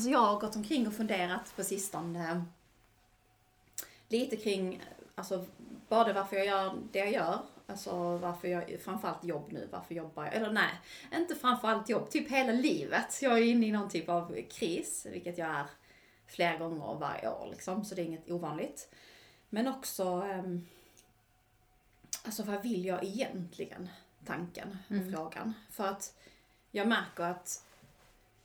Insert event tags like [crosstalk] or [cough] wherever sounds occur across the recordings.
Alltså jag har gått omkring och funderat på sistone lite kring, alltså både varför jag gör det jag gör, alltså varför jag, framförallt jobb nu, varför jobbar jag, eller nej, inte framförallt jobb, typ hela livet. Jag är inne i någon typ av kris, vilket jag är flera gånger varje år liksom, så det är inget ovanligt. Men också, um, alltså vad vill jag egentligen? Tanken och mm. frågan. För att jag märker att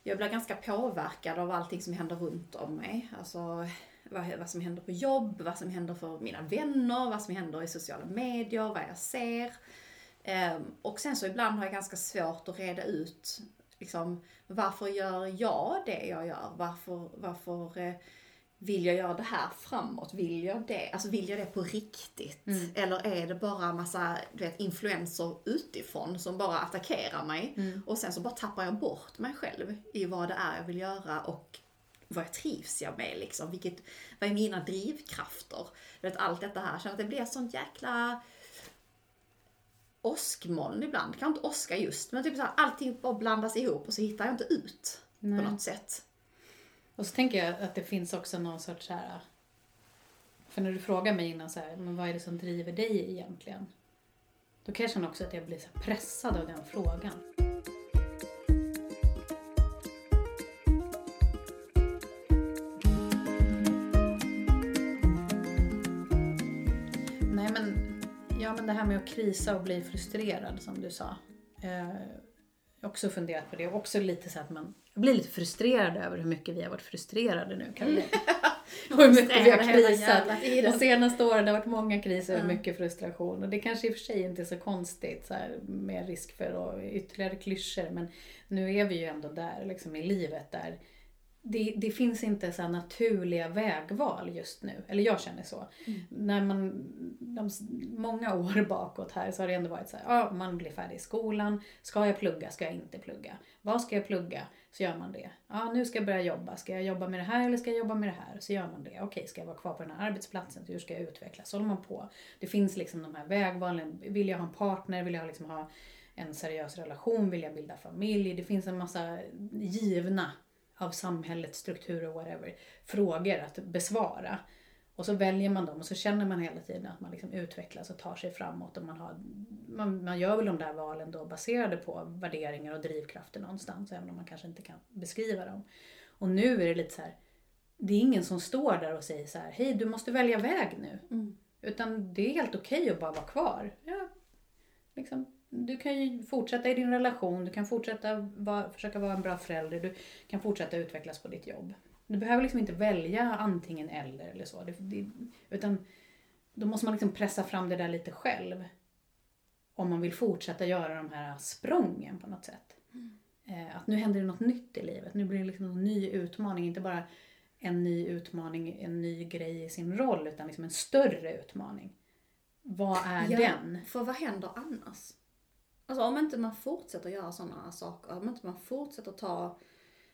jag blir ganska påverkad av allting som händer runt om mig. Alltså vad, vad som händer på jobb, vad som händer för mina vänner, vad som händer i sociala medier, vad jag ser. Um, och sen så ibland har jag ganska svårt att reda ut liksom, varför gör jag det jag gör? Varför, varför eh, vill jag göra det här framåt? Vill jag det? Alltså vill jag det på riktigt? Mm. Eller är det bara massa du vet, influenser utifrån som bara attackerar mig? Mm. Och sen så bara tappar jag bort mig själv i vad det är jag vill göra och vad jag trivs jag med liksom? Vilket, vad är mina drivkrafter? Du vet, allt detta här. Känner att det blir sånt jäkla åskmoln ibland. Kanske inte åska just, men typ så här, allting bara blandas ihop och så hittar jag inte ut Nej. på något sätt. Och så tänker jag att det finns också någon sorts så här. För när du frågar mig innan så här, men vad är det som driver dig egentligen? Då kan jag känna också att jag blir så pressad av den frågan. Nej men, ja men det här med att krisa och bli frustrerad som du sa. Eh, också funderat på det. Och också lite så att man jag blir lite frustrerad över hur mycket vi har varit frustrerade nu Caroline. [laughs] och hur mycket vi har krisat. De senaste åren har det varit många kriser och mycket frustration. Och det kanske i och för sig inte är så konstigt så här, med risk för ytterligare klyschor. Men nu är vi ju ändå där liksom, i livet där det, det, finns inte så naturliga vägval just nu. Eller jag känner så. Mm. När man, de, många år [laughs] bakåt här så har det ändå varit så här, ja, man blir färdig i skolan. Ska jag plugga? Ska jag inte plugga? Vad ska jag plugga? Så gör man det. Ja, nu ska jag börja jobba. Ska jag jobba med det här eller ska jag jobba med det här? Så gör man det. Okej, ska jag vara kvar på den här arbetsplatsen? Hur ska jag utvecklas? Så håller man på. Det finns liksom de här vägvalen. Vill jag ha en partner? Vill jag liksom ha en seriös relation? Vill jag bilda familj? Det finns en massa givna av samhällets strukturer och whatever, frågor att besvara. Och så väljer man dem och så känner man hela tiden att man liksom utvecklas och tar sig framåt. Och man, har, man, man gör väl de där valen då baserade på värderingar och drivkrafter någonstans, även om man kanske inte kan beskriva dem. Och nu är det lite så här, det är ingen som står där och säger så här, hej du måste välja väg nu. Mm. Utan det är helt okej okay att bara vara kvar. Ja, liksom, du kan ju fortsätta i din relation, du kan fortsätta va, försöka vara en bra förälder, du kan fortsätta utvecklas på ditt jobb. Du behöver liksom inte välja antingen eller eller så. Det, det, utan då måste man liksom pressa fram det där lite själv. Om man vill fortsätta göra de här sprången på något sätt. Mm. Eh, att nu händer det något nytt i livet. Nu blir det liksom en ny utmaning. Inte bara en ny utmaning, en ny grej i sin roll, utan liksom en större utmaning. Vad är ja, den? För vad händer annars? Alltså om inte man fortsätter göra sådana saker, om inte man fortsätter ta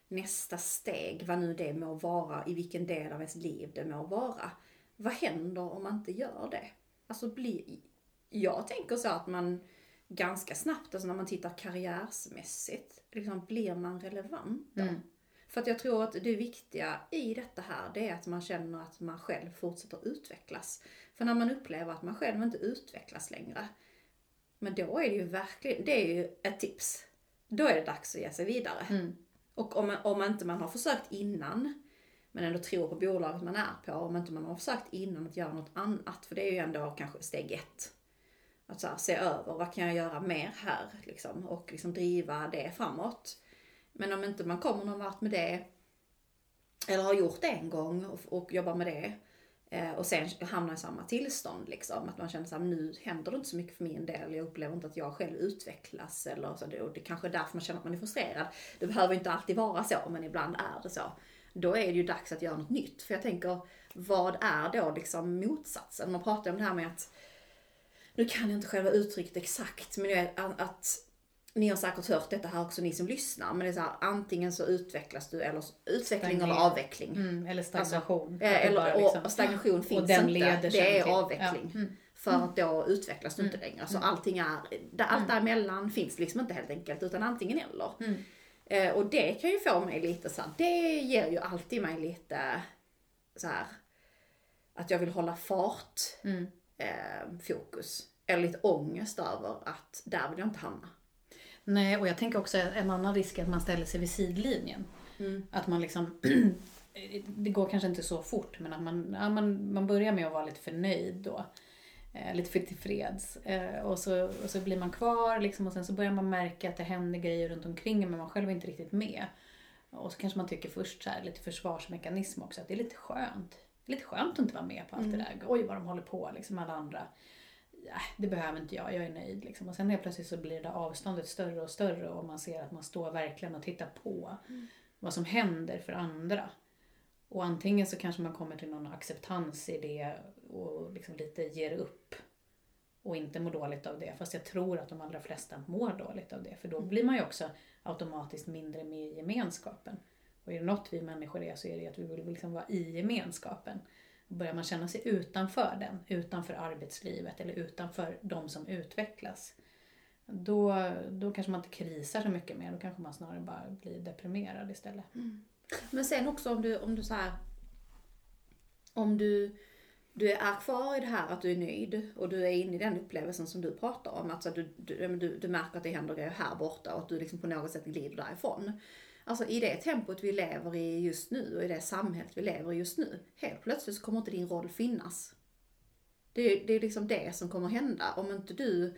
nästa steg, vad nu det må vara, i vilken del av ens liv det må vara. Vad händer om man inte gör det? Alltså bli, jag tänker så att man ganska snabbt, alltså när man tittar karriärsmässigt, liksom blir man relevant då? Mm. För att jag tror att det viktiga i detta här, det är att man känner att man själv fortsätter utvecklas. För när man upplever att man själv inte utvecklas längre, men då är det ju verkligen, det är ju ett tips. Då är det dags att ge sig vidare. Mm. Och om, man, om inte man har försökt innan, men ändå tror på bolaget man är på, om inte man har försökt innan att göra något annat, för det är ju ändå kanske steg ett. Att så här, se över, vad kan jag göra mer här? Liksom, och liksom driva det framåt. Men om inte man kommer någon vart med det, eller har gjort det en gång och, och jobbar med det, Eh, och sen hamna i samma tillstånd liksom. Att man känner att nu händer det inte så mycket för min del. Jag upplever inte att jag själv utvecklas. Eller så. Det, och det kanske är därför man känner att man är frustrerad. Det behöver inte alltid vara så, men ibland är det så. Då är det ju dags att göra något nytt. För jag tänker, vad är då liksom motsatsen? Man pratar om det här med att, nu kan jag inte själva uttrycket exakt, men att ni har säkert hört detta här också ni som lyssnar, men det är så här, antingen så utvecklas du eller utveckling Stagner. eller avveckling. Mm, eller stagnation. Alltså, eller, liksom. och stagnation finns och den inte. Det är avveckling. Ja. Mm. För att då utvecklas du inte mm. längre. Så mm. allting är, allt mm. däremellan finns liksom inte helt enkelt, utan antingen eller. Eh, och det kan ju få mig lite så här, det ger ju alltid mig lite så här att jag vill hålla fart, Mm. eh, fokus. Eller lite ångest över att där vill jag inte hamna. Nej, och jag tänker också en annan risk är att man ställer sig vid sidlinjen. Mm. Att man liksom, [clears throat] det går kanske inte så fort, men att man, ja, man, man börjar med att vara lite förnöjd då. Eh, lite för tillfreds. Eh, och, så, och så blir man kvar liksom, och sen så börjar man märka att det händer grejer runt omkring en, men man själv är inte riktigt med. Och så kanske man tycker först så här, lite försvarsmekanism också, att det är lite skönt. Det är lite skönt att inte vara med på allt det där. Oj vad de håller på, liksom alla andra. Ja, det behöver inte jag, jag är nöjd. Liksom. Och sen helt plötsligt så blir det där avståndet större och större och man ser att man står verkligen och tittar på vad som händer för andra. Och antingen så kanske man kommer till någon acceptans i det och liksom lite ger upp och inte mår dåligt av det. Fast jag tror att de allra flesta mår dåligt av det. För då blir man ju också automatiskt mindre med i gemenskapen. Och är det något vi människor är så är det att vi vill liksom vara i gemenskapen. Börjar man känna sig utanför den, utanför arbetslivet eller utanför de som utvecklas. Då, då kanske man inte krisar så mycket mer, då kanske man snarare bara blir deprimerad istället. Mm. Men sen också om du, om du så här, om du, du är kvar i det här att du är nöjd och du är inne i den upplevelsen som du pratar om. Alltså du, du, du, du märker att det händer grejer här borta och att du liksom på något sätt glider därifrån. Alltså i det tempot vi lever i just nu och i det samhället vi lever i just nu. Helt plötsligt så kommer inte din roll finnas. Det, är- det är liksom det som kommer hända. Om inte du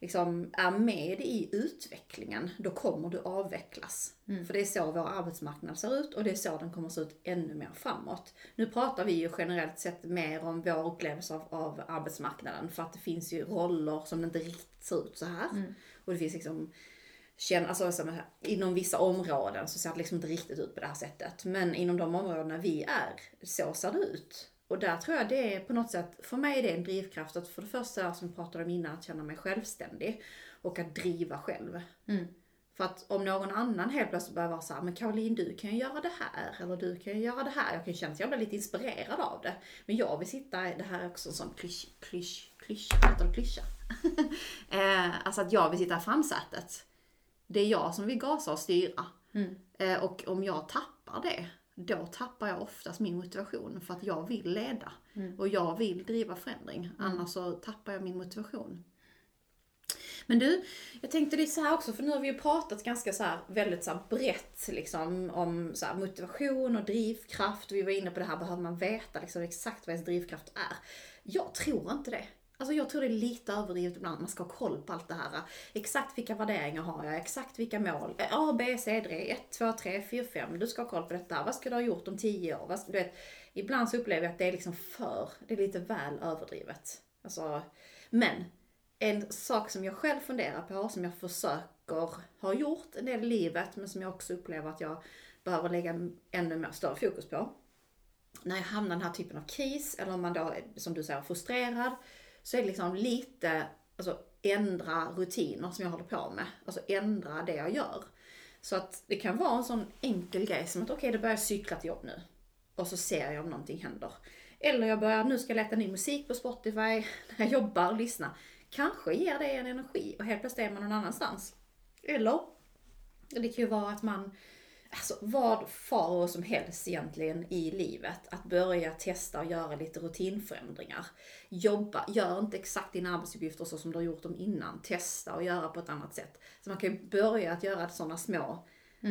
liksom är med i utvecklingen, då kommer du avvecklas. För det är så vår arbetsmarknad ser ut och det är så den kommer se ut ännu mer framåt. Nu pratar vi ju generellt sett mer om vår upplevelse av, av arbetsmarknaden för att det finns ju roller som inte riktigt ser ut så här. Och det finns liksom känn, alltså, som inom vissa områden så ser det liksom inte riktigt ut på det här sättet. Men inom de områdena vi är, så ser det ut. Och där tror jag det är på något sätt, för mig är det en drivkraft att för det första, som vi pratade om innan, att känna mig självständig. Och att driva själv. För att om någon annan helt plötsligt börjar vara så här, men Caroline du kan ju göra det här, eller du kan ju göra det här. Jag kan känna att jag blir lite inspirerad av det. Men jag vill sitta, det här är också en sån klysch, klysch, klyscha, heter det klyscha? [laughs] eh, alltså att jag vill sitta i framsätet. Det är jag som vill gasa och styra. Eh, och om jag tappar det, då tappar jag oftast min motivation för att jag vill leda. Och jag vill driva förändring. Annars så tappar jag min motivation. Men du, jag tänkte det är så här också, för nu har vi ju pratat ganska så här väldigt så här brett liksom om så motivation och drivkraft. Vi var inne på det här, behöver man veta liksom exakt vad ens drivkraft är? Jag tror inte det. Alltså jag tror det är lite överdrivet ibland, man ska ha koll på allt det här. Exakt vilka värderingar har jag, exakt vilka mål. Eh, A, B, C, D, 1, 2, 3, 4, 5. Du ska ha koll på detta. Vad ska du ha gjort om 10 år? Du vet, ibland så upplever jag att det är liksom för, det är lite väl överdrivet. Alltså, men en sak som jag själv funderar på, som jag försöker, ha gjort en del i livet, men som jag också upplever att jag behöver lägga ännu mer större fokus på. När jag hamnar i den här typen av kris, eller om man då, som du säger, frustrerad, så är det liksom lite, alltså ändra rutiner som jag håller på med. Alltså ändra det jag gör. Så att det kan vara en sån enkel grej som att okej, okay, det börjar cykla till jobb nu. Och så ser jag om någonting händer. Eller jag börjar, nu ska jag leta ny musik på Spotify [laughs] när jag jobbar och lyssnar. Kanske ger det en energi och helt plötsligt är man någon annanstans. Eller, det kan ju vara att man, alltså vad farao som helst egentligen i livet, att börja testa och göra lite rutinförändringar. Jobba, gör inte exakt dina arbetsuppgifter så som du har gjort dem innan. Testa och göra på ett annat sätt. Så man kan ju börja att göra sådana små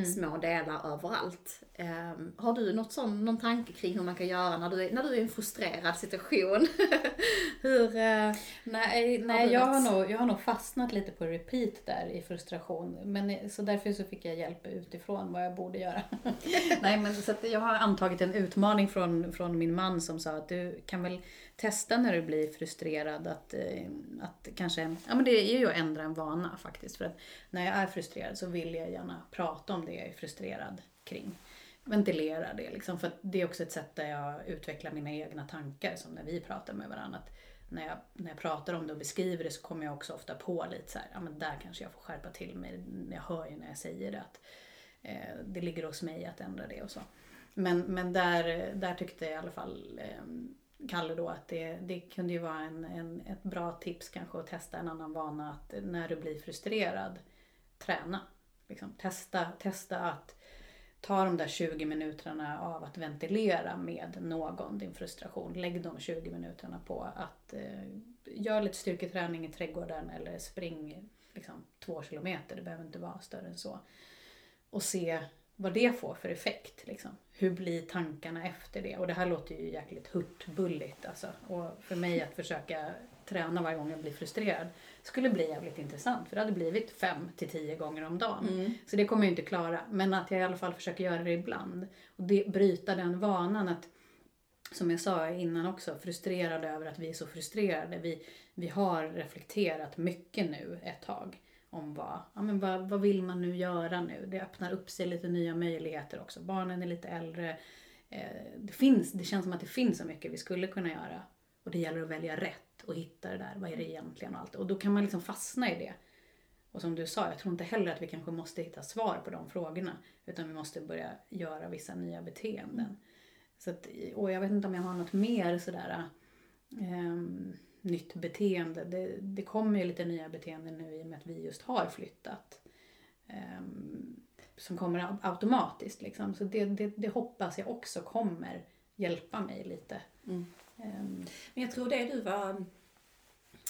små delar överallt. Um, har du något sån, någon tanke kring hur man kan göra när du är, när du är i en frustrerad situation? [laughs] hur... Uh, Nej, Har nej du jag, har nog, jag har nog fastnat lite på repeat där i frustration. Men, så därför så fick jag hjälp utifrån vad jag borde göra. [laughs] nej, men så jag har antagit en utmaning från, från min man som sa att du kan väl testa när du blir frustrerad att, eh, att kanske, ja men det är ju att ändra en vana faktiskt. För att när jag är frustrerad så vill jag gärna prata om det jag är frustrerad kring. Ventilera det liksom. För det är också ett sätt där jag utvecklar mina egna tankar som när vi pratar med varandra. Att när jag, när jag pratar om det och beskriver det så kommer jag också ofta på lite så här, ja men där kanske jag får skärpa till mig. Jag hör ju när jag säger det att eh, det ligger hos mig att ändra det och så. Men, men där, där tyckte i alla fall eh, Kalle då att det, det kunde ju vara en, en, ett bra tips kanske att testa en annan vana att när du blir frustrerad, träna. Liksom, testa, testa att ta de där 20 minuterna av att ventilera med någon, din frustration. Lägg de 20 minuterna på att eh, göra lite styrketräning i trädgården eller spring liksom, två kilometer, det behöver inte vara större än så. Och se vad det får för effekt. Liksom. Hur blir tankarna efter det? Och det här låter ju jäkligt hurtbulligt alltså. Och för mig att försöka träna varje gång jag blir frustrerad skulle bli jävligt intressant. För det hade blivit fem till tio gånger om dagen. Mm. Så det kommer jag inte klara. Men att jag i alla fall försöker göra det ibland. Och det, bryta den vanan att, som jag sa innan också, frustrerad över att vi är så frustrerade. Vi, vi har reflekterat mycket nu ett tag om vad, ja, men vad, vad vill man nu göra nu? Det öppnar upp sig lite nya möjligheter också. Barnen är lite äldre. Eh, det, finns, det känns som att det finns så mycket vi skulle kunna göra. Och det gäller att välja rätt och hitta det där. Vad är det egentligen och allt. Och då kan man liksom fastna i det. Och som du sa, jag tror inte heller att vi kanske måste hitta svar på de frågorna. Utan vi måste börja göra vissa nya beteenden. Så att, och jag vet inte om jag har något mer sådär um, nytt beteende. Det, det kommer ju lite nya beteenden nu i och med att vi just har flyttat. Um, som kommer automatiskt liksom. Så det, det, det, hoppas jag också kommer hjälpa mig lite. Mm. Ehm, men jag tror det du var ehm,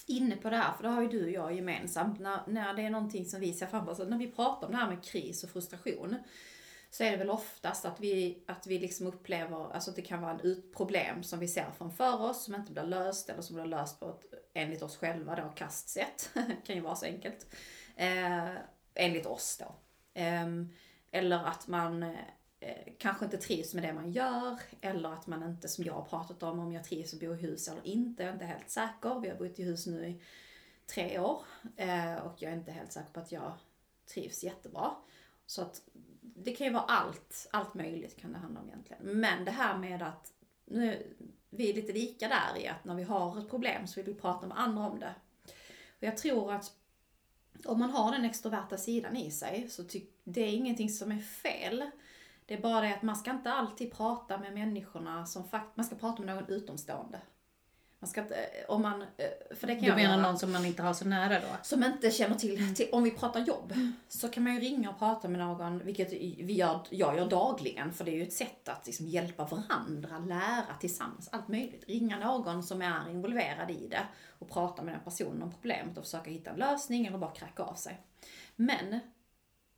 inne på det här, för det har ju du och jag gemensamt, när, när det är någonting som vi ser framför oss, när vi pratar om det här med kris och frustration, så är det väl oftast att vi, att vi liksom upplever, alltså att det kan vara ett problem som vi ser framför oss som inte blir löst eller som blir löst på ett, enligt oss själva då, kastsätt. [laughs] kan ju vara så enkelt. Eh, enligt oss då. Eh, eller att man eh, kanske inte trivs med det man gör eller att man inte, som jag har pratat om, om jag trivs att bo i hus eller inte. Jag är inte helt säker. Vi har bott i hus nu i tre år eh, och jag är inte helt säker på att jag trivs jättebra. Så att det kan ju vara allt, allt möjligt kan det handla om egentligen. Men det här med att, nu, vi är lite lika där i att när vi har ett problem så vill vi prata med andra om det. Och jag tror att om man har den extroverta sidan i sig så ty, det är ingenting som är fel. Det är bara det att man ska inte alltid prata med människorna som fakt man ska prata med någon utomstående. Man ska inte, eh, om man, eh, för det kan du menar göra. någon som man inte har så nära då? Som inte känner till, till om vi pratar jobb, mm. så kan man ju ringa och prata med någon, vilket vi gör, jag gör dagligen, för det är ju ett sätt att liksom hjälpa varandra, lära tillsammans, allt möjligt. Ringa någon som är involverad i det och prata med den personen om problemet och försöka hitta en lösning eller bara kräka av sig. Men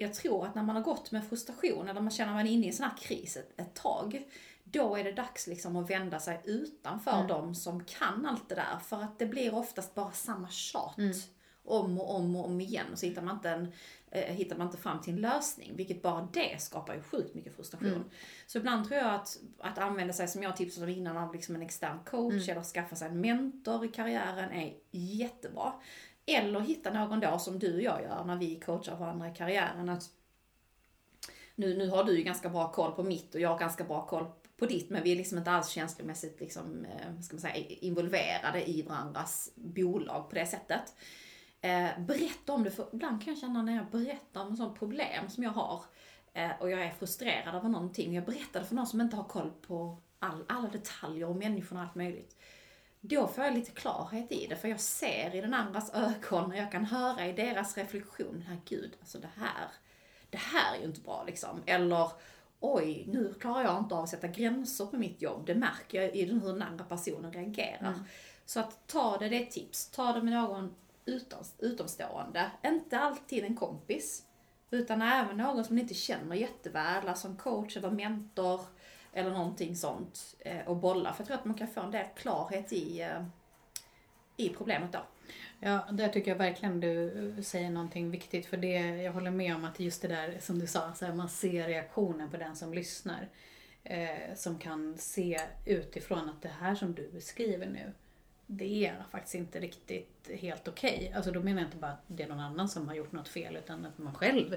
jag tror att när man har gått med frustration eller man känner man är inne i en sån här kris ett, ett tag, då är det dags liksom att vända sig utanför mm. de som kan allt det där. För att det blir oftast bara samma tjat. Mm. Om och om och om igen. Och så hittar man inte, en, eh, hittar man inte fram till en lösning. Vilket bara det skapar ju sjukt mycket frustration. Mm. Så ibland tror jag att, att använda sig, som jag tipsade om innan, av liksom en extern coach mm. eller skaffa sig en mentor i karriären är jättebra. Eller hitta någon då som du och jag gör när vi coachar varandra i karriären. Att nu, nu har du ju ganska bra koll på mitt och jag har ganska bra koll på ditt, men vi är liksom inte alls känslomässigt liksom, eh, ska man säga, involverade i varandras bolag på det sättet. Eh, berätta om det, för ibland kan jag känna när jag berättar om sådant problem som jag har eh, och jag är frustrerad över någonting, jag berättar det för någon som inte har koll på all, alla detaljer och människorna och allt möjligt. Då får jag lite klarhet i det, för jag ser i den andras ögon och jag kan höra i deras reflektion, herregud, alltså det här, det här är ju inte bra liksom. Eller, oj, nu klarar jag inte av att sätta gränser på mitt jobb. Det märker jag i hur den andra personen reagerar. Mm. Så att ta det, det är ett tips. Ta det med någon utom, utomstående. Inte alltid en kompis. Utan även någon som ni inte känner jätteväl, alltså en coach eller mentor eller någonting sånt. Eh, och bolla. För jag tror att man kan få en del klarhet i, eh, i problemet då. Ja, där tycker jag verkligen du säger någonting viktigt. För det, jag håller med om att just det där som du sa, så här, man ser reaktionen på den som lyssnar. Eh, som kan se utifrån att det här som du beskriver nu, det är faktiskt inte riktigt helt okej. Okay. Alltså då menar jag inte bara att det är någon annan som har gjort något fel, utan att man själv,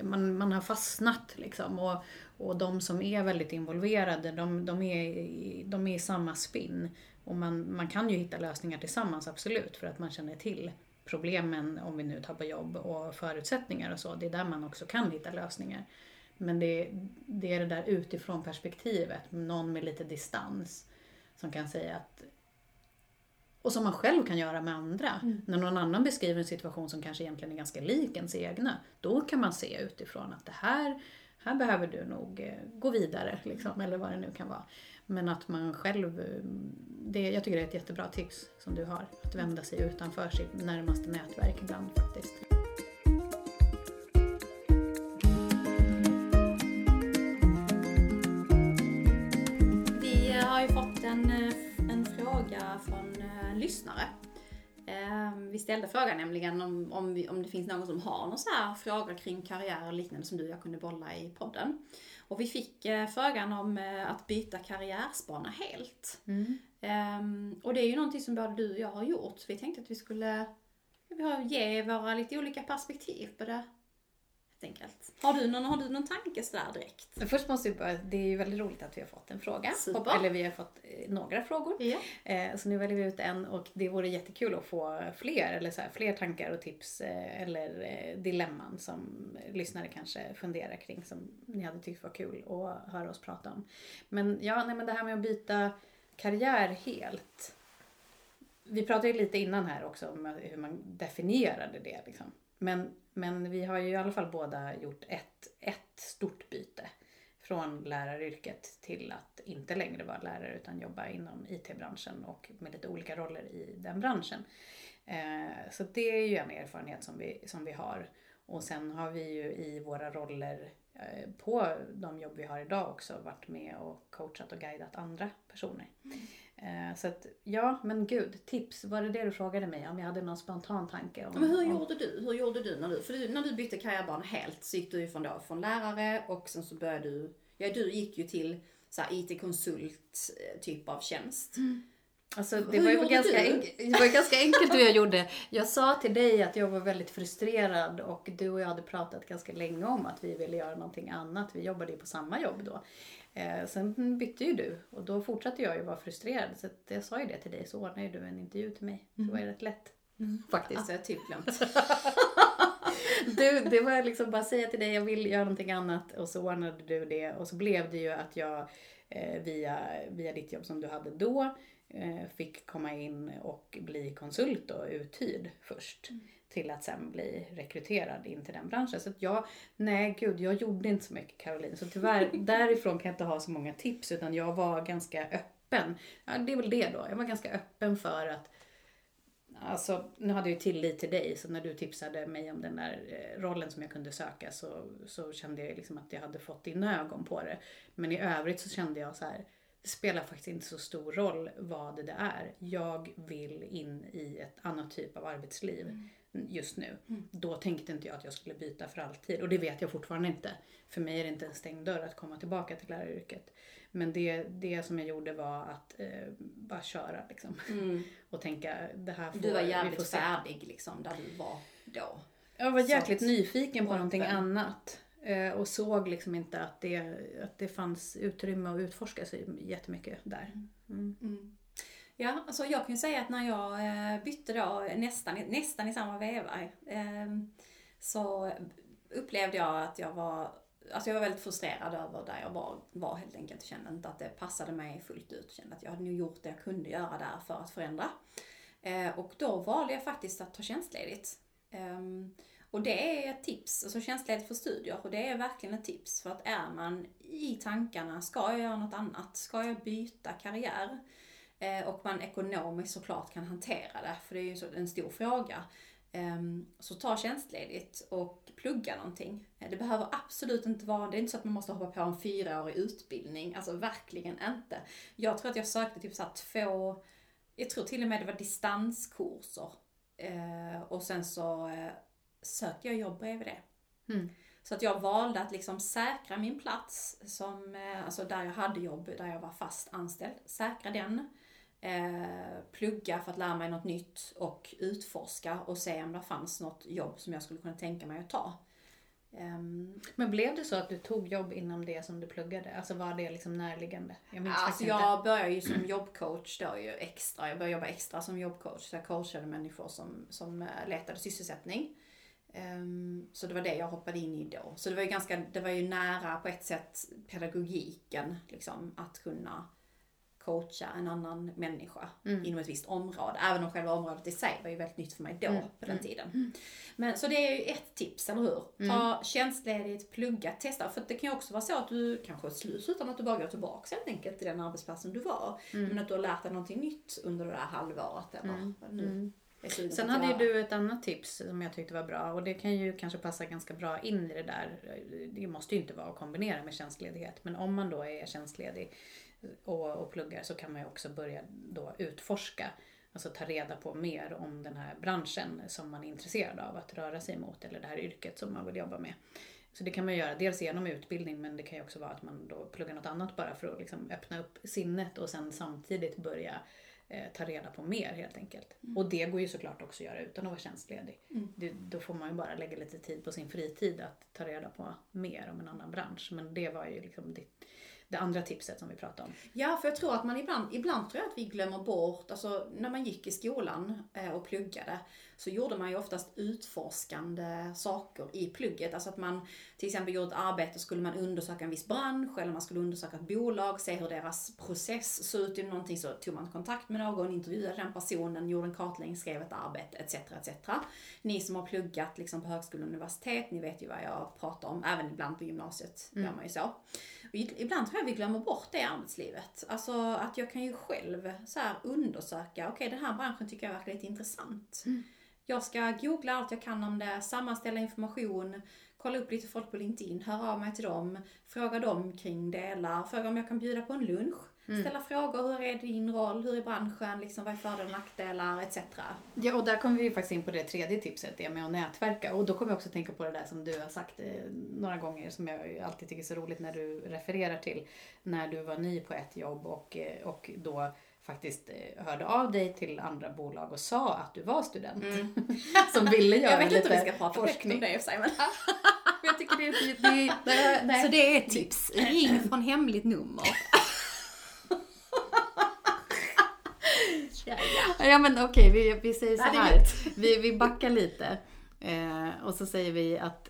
man, man har fastnat liksom. Och, och de som är väldigt involverade, de, de, är, de är i samma spinn. Och man, man kan ju hitta lösningar tillsammans, absolut, för att man känner till problemen, om vi nu tar på jobb, och förutsättningar och så. Det är där man också kan hitta lösningar. Men det, det är det där utifrån perspektivet, någon med lite distans, som kan säga att och som man själv kan göra med andra. Mm. När någon annan beskriver en situation som kanske egentligen är ganska lik ens egna, då kan man se utifrån att det här, här behöver du nog eh, gå vidare, liksom, eller vad det nu kan vara. Men att man själv, eh, det, jag tycker det är ett jättebra tips som du har, att vända sig utanför sitt närmaste nätverk ibland faktiskt. Vi eh, har ju fått en, en fråga från eh, en lyssnare. Eh, Vi ställde frågan nämligen om, om, vi, om det finns någon som har någon så här fråga kring karriär och liknande som du och jag kunde bolla i podden. Och vi fick eh, frågan om eh, att byta karriärsbana helt. Ehm, och det är ju någonting som både du och jag har gjort. Vi tänkte att vi skulle vi har, ge våra lite olika perspektiv på det. Helt enkelt. Har du någon, har du någon tanke sådär direkt? Först måste vi bara, det är ju väldigt roligt att vi har fått en fråga. Super. Eller vi har fått eh, några frågor. Ja. Eh, Så nu väljer vi ut en och det vore jättekul att få fler, eller så här, fler tankar och tips eh, eller eh, dilemman som lyssnare kanske funderar kring som ni hade tyckt var kul att höra oss prata om. Men ja, nej, men det här med att byta karriär helt. Vi pratade ju lite innan här också om hur man definierade det. Liksom. Men, men vi har ju i alla fall båda gjort ett, ett stort byte från läraryrket till att inte längre vara lärare utan jobba inom IT-branschen och med lite olika roller i den branschen. Eh, så det är ju en erfarenhet som vi, som vi har. Och sen har vi ju i våra roller eh, på de jobb vi har idag också varit med och coachat och guidat andra personer. Mm. Eh, så att ja, men gud, tips. Var det det du frågade mig om? Jag hade någon spontan tanke om... Men hur om... gjorde du? Hur gjorde du när du, för du, när du bytte karriärbana helt så gick du ju från, då, från lärare och sen så började du, ja du gick ju till IT-konsult eh, typ av tjänst. Alltså, det, Hur var ju ganska enk- det var ganska enkelt hur jag gjorde. Jag sa till dig att jag var väldigt frustrerad och du och jag hade pratat ganska länge om att vi ville göra någonting annat. Vi jobbade ju på samma jobb då. Eh, sen bytte ju du och då fortsatte jag ju vara frustrerad. Så att jag sa ju det till dig så ordnade ju du en intervju till mig. Det var ju rätt lätt. Faktiskt. Alltså jag typ glömt. [laughs] Du, det var liksom bara säga till dig jag vill göra någonting annat och så ordnade du det och så blev det ju att jag eh, via, via ditt jobb som du hade då fick komma in och bli konsult och uthyrd först. Till att sen bli rekryterad in till den branschen. Så att jag, nej gud, jag gjorde inte så mycket Caroline. Så tyvärr, [laughs] därifrån kan jag inte ha så många tips utan jag var ganska öppen. Ja, det är väl det då. Jag var ganska öppen för att Alltså, nu hade jag ju tillit till dig, så när du tipsade mig om den där eh, rollen som jag kunde söka så, så kände jag liksom att jag hade fått dina ögon på det. Men i övrigt så kände jag så här, det spelar faktiskt inte så stor roll vad det är. Jag vill in i ett annat typ av arbetsliv just nu. Då tänkte inte jag att jag skulle byta för alltid. Och det vet jag fortfarande inte. För mig är det inte en stängd dörr att komma tillbaka till läraryrket. Men det, det som jag gjorde var att eh, bara köra liksom. [laughs] Och tänka, det här får Du var jävligt färdig liksom där du var då. Jag var jäkligt nyfiken på någonting annat. Eh, och såg liksom inte att det, att det fanns utrymme att utforska sig jättemycket där. Mm. Ja, alltså jag kan ju säga att när jag eh, bytte då nästan, nästan i samma veva eh, så upplevde jag att jag var Alltså jag var väldigt frustrerad över där jag var, var helt enkelt. Kände inte att det passade mig fullt ut. Kände att jag hade nog gjort det jag kunde göra där för att förändra. Eh, och då valde jag faktiskt att ta tjänstledigt. Och det är ett tips, alltså tjänstledigt för studier. Och det är verkligen ett tips. För att är man i tankarna, ska jag göra något annat? Ska jag byta karriär? Eh, och man ekonomiskt såklart kan hantera det, för det är ju en stor fråga. Eh, Så ta tjänstledigt och plugga någonting. Eh, Det behöver absolut inte vara, det är inte så att man måste hoppa på en fyraårig utbildning. Alltså verkligen inte. Jag tror att jag sökte typ så två, jag tror till och med det var distanskurser. Eh, Och sen så eh, sökte jag jobb bredvid det. Mm. Så att jag valde att liksom säkra min plats, som, eh, alltså där jag hade jobb, där jag var fast anställd. Säkra den. Eh, plugga för att lära mig något nytt och utforska och se om det fanns något jobb som jag skulle kunna tänka mig att ta. Ehm, Men blev det så att du tog jobb inom det som du pluggade? Alltså var det liksom närliggande? Jag minns Alltså jag började ju som jobbcoach då ju extra. Jag började jobba extra som jobbcoach. Så jag coachade människor som, som eh, letade sysselsättning. Ehm, så det var det jag hoppade in i då. Så det var ju ganska, det var ju nära på ett sätt pedagogiken liksom att kunna coacha en annan människa Mm. inom ett visst område. Även om själva området i sig var ju väldigt nytt för mig då, Mm. på den tiden. Men, så det är ju ett tips, eller hur? Mm. Ta tjänstledigt, plugga, testa. För det kan ju också vara så att du kanske är slut utan att du bara går tillbaka helt enkelt till den arbetsplatsen du var. Mm. Men att du har lärt dig någonting nytt under det där halvåret eller nu Mm. Sen hade ju du ett annat tips som jag tyckte var bra och det kan ju kanske passa ganska bra in i det där. Det måste ju inte vara att kombinera med tjänstledighet men om man då är tjänstledig och, och pluggar så kan man ju också börja då utforska. Alltså ta reda på mer om den här branschen som man är intresserad av att röra sig mot eller det här yrket som man vill jobba med. Så det kan man göra dels genom utbildning men det kan ju också vara att man då pluggar något annat bara för att liksom öppna upp sinnet och sen samtidigt börja eh, ta reda på mer helt enkelt. Och det går ju såklart också att göra utan att vara tjänstledig. Det, då får man ju bara lägga lite tid på sin fritid att ta reda på mer om en annan bransch. Men det var ju liksom det, det andra tipset som vi pratade om. Ja, för jag tror att man ibland, ibland tror jag att vi glömmer bort, alltså när man gick i skolan eh, och pluggade så gjorde man ju oftast utforskande saker i plugget. Alltså att man till exempel gjorde ett arbete, skulle man undersöka en viss bransch eller man skulle undersöka ett bolag, se hur deras process såg ut i någonting så tog man kontakt med någon, intervjuade den personen, gjorde en kartläggning, skrev ett arbete etc. etc. Ni som har pluggat liksom på högskola och universitet, ni vet ju vad jag pratar om. Även ibland på gymnasiet gör man ju så. Ibland tror jag vi glömmer bort det i arbetslivet. Alltså att jag kan ju själv så undersöka, okej den här branschen tycker jag verkar lite intressant. Jag ska googla allt jag kan om det, sammanställa information, kolla upp lite folk på LinkedIn, höra av mig till dem, fråga dem kring delar, fråga om jag kan bjuda på en lunch. Ställa frågor, hur är din roll, hur är branschen, liksom, vad är fördelar och nackdelar, etc. Ja, och där kommer vi faktiskt in på det tredje tipset, det med att nätverka. Och då kommer jag också tänka på det där som du har sagt eh, några gånger, som jag alltid tycker är så roligt när du refererar till. När du var ny på ett jobb och, eh, och då faktiskt eh, hörde av dig till andra bolag och sa att du var student. [laughs] som ville göra Jag vet inte lite om vi ska prata högt om forskning. det i och för sig, men... Jag tycker det är... Det, [laughs] det, det, Så det är ett tips. [laughs] Ring från hemligt nummer. Ja, men okej, vi, vi säger så här. Vi, vi backar lite. Eh, och så säger vi att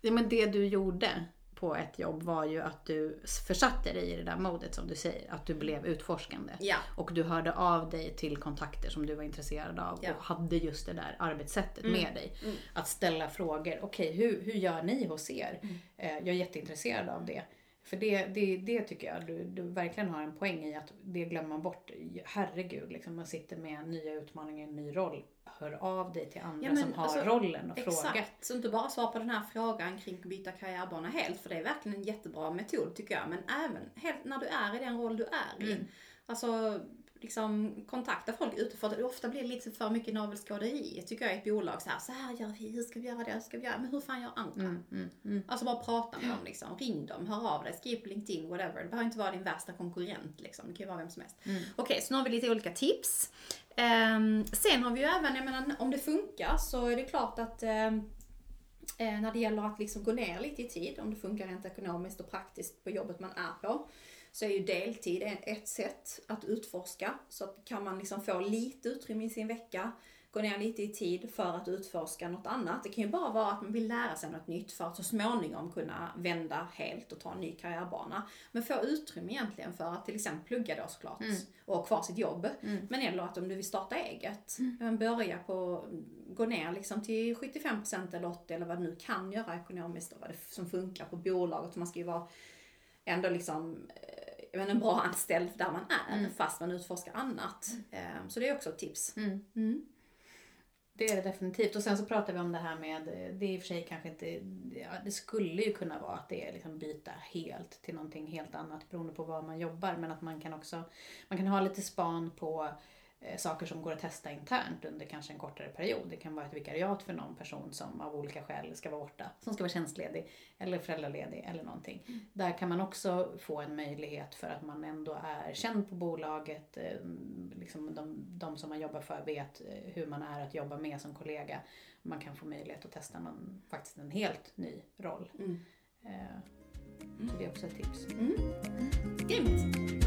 ja, men det du gjorde på ett jobb var ju att du försatte dig i det där modet som du säger. Att du blev utforskande. Ja. Och du hörde av dig till kontakter som du var intresserad av Ja. och hade just det där arbetssättet med dig. Att ställa frågor. Okej, hur, hur gör ni hos er? Eh, jag är jätteintresserad av det. För det, det, det tycker jag du, du verkligen har en poäng i att det glömmer man bort. Herregud, liksom, man sitter med nya utmaningar, en ny roll. Hör av dig till andra Ja, men som har alltså, rollen och fråga. Exakt, så inte bara svara på den här frågan kring att byta karriärbana helt, för det är verkligen en jättebra metod tycker jag. Men även helt när du är i den roll du är i. Mm. Alltså, liksom kontakta folk utifrån. Det ofta blir lite för mycket navelskåderi, tycker jag, i ett bolag. Så här, så här gör vi, hur ska vi göra det, hur ska vi göra? Men hur fan gör andra? Mm, mm, mm. Alltså bara prata med dem liksom. Ring dem, hör av dig, skriv på LinkedIn, whatever. Det behöver inte vara din värsta konkurrent liksom. Det kan ju vara vem som helst. Mm. Okej, så nu har vi lite olika tips. Ehm, sen har vi ju även, jag menar om det funkar så är det klart att eh, när det gäller att liksom gå ner lite i tid, om det funkar rent ekonomiskt och praktiskt på jobbet man är på, så är ju deltid ett- sätt att utforska. Så att kan man liksom få lite utrymme i sin vecka, gå ner lite i tid för att utforska något annat. Det kan ju bara vara att man vill lära sig något nytt för att så småningom kunna vända helt och ta en ny karriärbana. Men få utrymme egentligen för att till exempel plugga då såklart och ha kvar sitt jobb. Men eller att om du vill starta eget, mm. börja på, gå ner liksom till 75% eller 80% eller vad du nu kan göra ekonomiskt och vad det som funkar på bolaget. Man ska ju vara ändå liksom menar, en bra anställd där man är fast man utforskar annat. Eh, Så det är också ett tips. Mm. Mm. Det är det definitivt. Och sen så pratar vi om det här med, det är i och för sig kanske inte, det skulle ju kunna vara att det är liksom byta helt till någonting helt annat beroende på var man jobbar. Men att man kan också, man kan ha lite span på saker som går att testa internt under kanske en kortare period. Det kan vara ett vikariat för någon person som av olika skäl ska vara borta, som ska vara tjänstledig eller föräldraledig eller någonting. Där kan man också få en möjlighet för att man ändå är känd på bolaget. eh, Liksom de, de som man jobbar för vet eh, hur man är att jobba med som kollega. Man kan få möjlighet att testa någon, faktiskt en helt ny roll. Mm. Eh, Så det är också ett tips. Grymt!